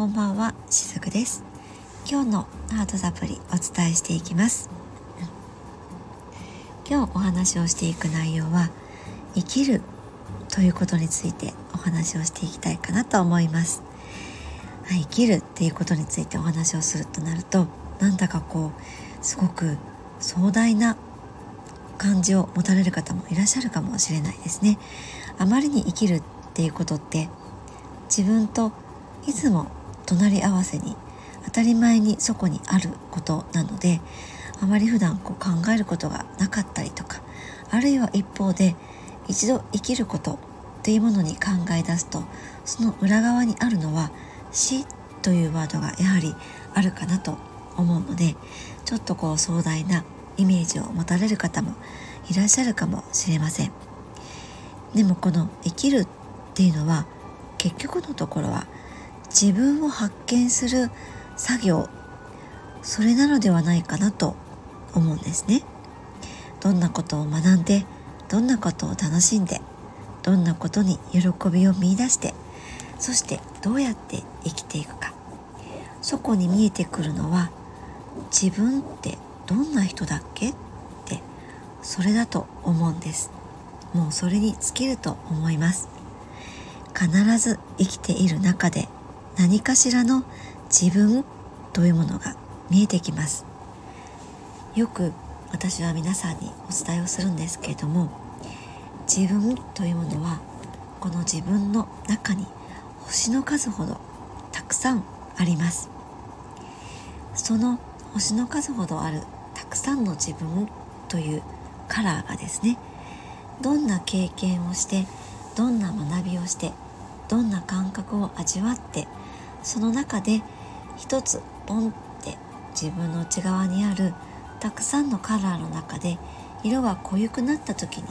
こんばんはしずくです。今日のハートサプリお伝えしていきます。今日お話をしていく内容は生きるということについてお話をしていきたいかなと思います。生きるっていうことについてお話をするとなるとなんだかこうすごく壮大な感じを持たれる方もいらっしゃるかもしれないですね。あまりに生きるっていうことって自分といつも隣り合わせに当たり前にそこにあることなのであまり普段こう考えることがなかったりとかあるいは一方で一度生きることっていうものに考え出すとその裏側にあるのは死というワードがやはりあるかなと思うのでちょっとこう壮大なイメージを持たれる方もいらっしゃるかもしれません。でもこの生きるっていうのは結局のところは自分を発見する作業。それなのではないかなと思うんですね。どんなことを学んでどんなことを楽しんでどんなことに喜びを見いだしてそしてどうやって生きていくか。そこに見えてくるのは自分ってどんな人だっけ？ってそれだと思うんです。もうそれに尽きると思います。必ず生きている中で何かしらの自分というものが見えてきます。よく私は皆さんにお伝えをするんですけれども自分というものはこの自分の中に星の数ほどたくさんあります。その星の数ほどあるたくさんの自分というカラーがですねどんな経験をしてどんな学びをしてどんな感覚を味わってその中で一つポンって自分の内側にあるたくさんのカラーの中で色が濃ゆくなった時に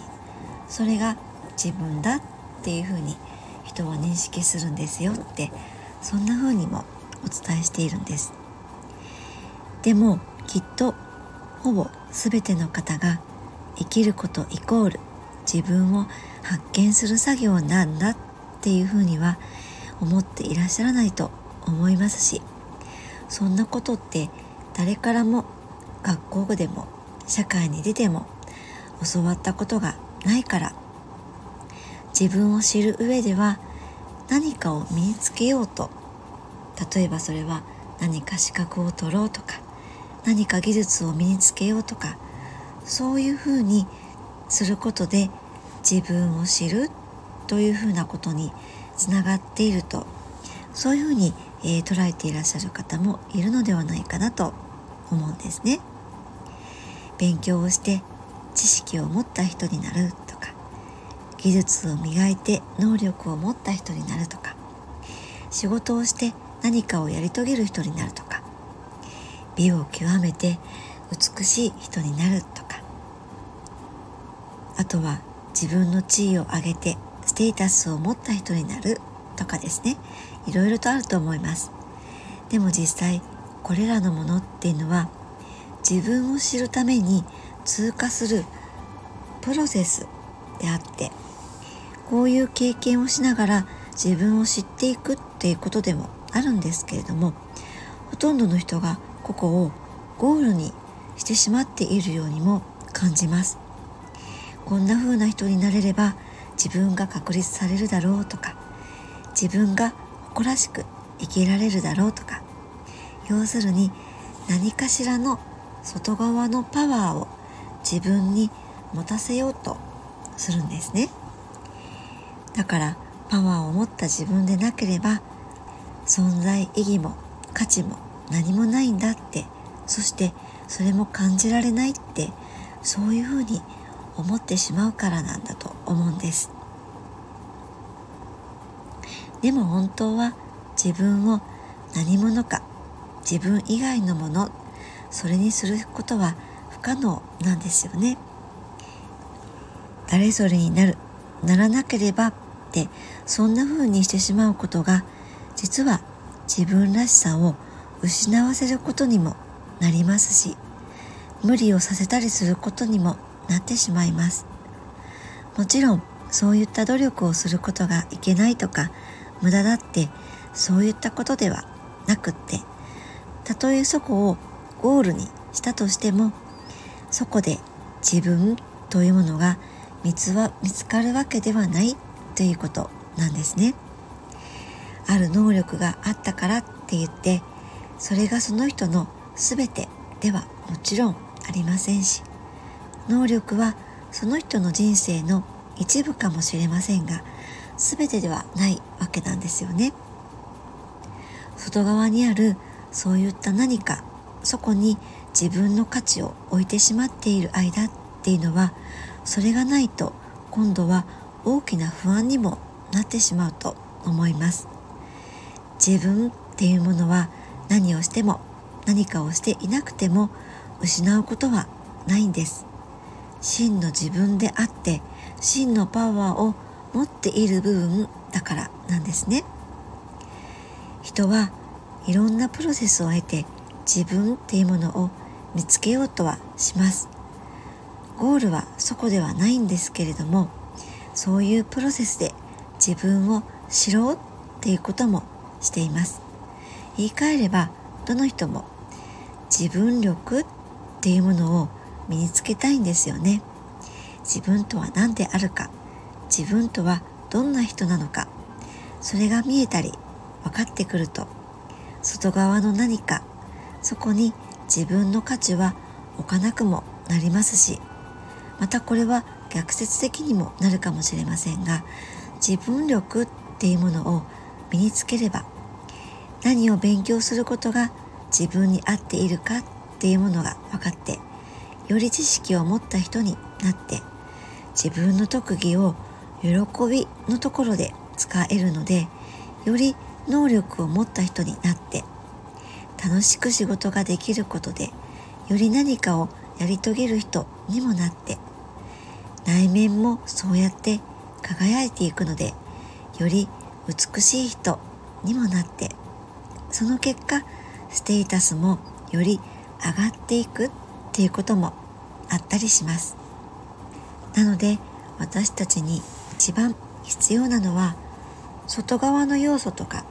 それが自分だっていうふうに人は認識するんですよってそんな風にもお伝えしているんです。でもきっとほぼ全ての方が生きることイコール自分を発見する作業なんだっっていうふうには思っていらっしゃらないと思いますしそんなことって誰からも学校でも社会に出ても教わったことがないから自分を知る上では何かを身につけようと例えばそれは何か資格を取ろうとか何か技術を身につけようとかそういうふうにすることで自分を知るというふうなことにつながっているとそういうふうに、えー、捉えていらっしゃる方もいるのではないかなと思うんですね。勉強をして知識を持った人になるとか技術を磨いて能力を持った人になるとか仕事をして何かをやり遂げる人になるとか美を極めて美しい人になるとかあとは自分の地位を上げてテータスを持った人になるとかですね。いろいろとあると思います。でも実際これらのものっていうのは自分を知るために通過するプロセスであってこういう経験をしながら自分を知っていくっていうことでもあるんですけれどもほとんどの人がここをゴールにしてしまっているようにも感じます。こんな風な人になれれば自分が確立されるだろうとか自分が誇らしく生きられるだろうとか要するに何かしらの外側のパワーを自分に持たせようとするんですね。だからパワーを持った自分でなければ存在意義も価値も何もないんだってそしてそれも感じられないってそういうふうに思ってしまうからなんだと思うんです。でも本当は自分を何者か自分以外のものそれにすることは不可能なんですよね。誰それになるならなければってそんな風にしてしまうことが実は自分らしさを失わせることにもなりますし無理をさせたりすることにもなってしまいます。もちろんそういった努力をすることがいけないとか無駄だってそういったことではなくってたとえそこをゴールにしたとしてもそこで自分というものが見つは見つかるわけではないということなんですね。ある能力があったからって言ってそれがその人の全てではもちろんありませんし能力はその人の人生の一部かもしれませんが全てではないわけなんですよね。外側にあるそういった何かそこに自分の価値を置いてしまっている間っていうのはそれがないと今度は大きな不安にもなってしまうと思います。自分っていうものは何をしても何かをしていなくても失うことはないんです。真の自分であって真のパワーを持っている部分だからなんですね。人はいろんなプロセスを経て自分っていうものを見つけようとはします。ゴールはそこではないんですけれどもそういうプロセスで自分を知ろうっていうこともしています。言い換えればどの人も自分力っていうものを身につけたいんですよね。自分とは何であるか。自分とはどんな人なのか。それが見えたり分かってくると外側の何かそこに自分の価値は置かなくもなりますしまたこれは逆説的にもなるかもしれませんが自分力っていうものを身につければ何を勉強することが自分に合っているかっていうものが分かってより知識を持った人になって自分の特技を喜びのところで使えるのでより能力を持った人になって楽しく仕事ができることでより何かをやり遂げる人にもなって内面もそうやって輝いていくのでより美しい人にもなってその結果ステータスもより上がっていくっていうこともあったりします。なので私たちに一番必要なのは外側の要素とか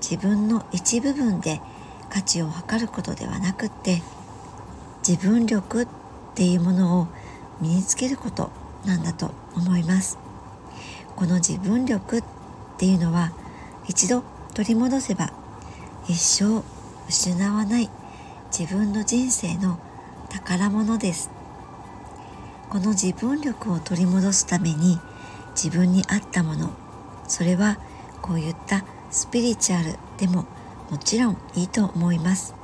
自分の一部分で価値を測ることではなくって自分力っていうものを身につけることなんだと思います。この自分力っていうのは一度取り戻せば一生失わない自分の人生の宝物です。この自分力を取り戻すために自分に合ったもの。それはこういったスピリチュアルでももちろんいいと思います。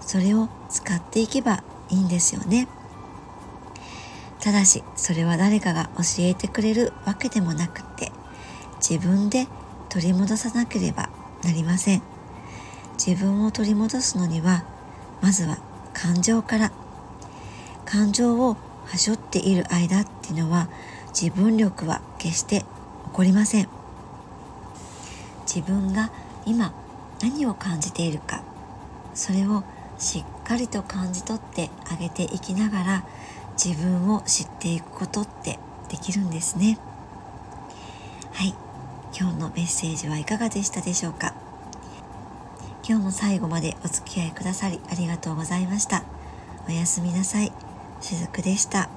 それを使っていけばいいんですよね。ただしそれは誰かが教えてくれるわけでもなくって自分で取り戻さなければなりません。自分を取り戻すのにはまずは感情から。感情をはしょっている間っていうのは自分力は決して起こりません。自分が今何を感じているかそれをしっかりと感じ取ってあげていきながら自分を知っていくことってできるんですね。はい。今日のメッセージはいかがでしたでしょうか？今日も最後までお付き合いくださりありがとうございました。おやすみなさい。しずくでした。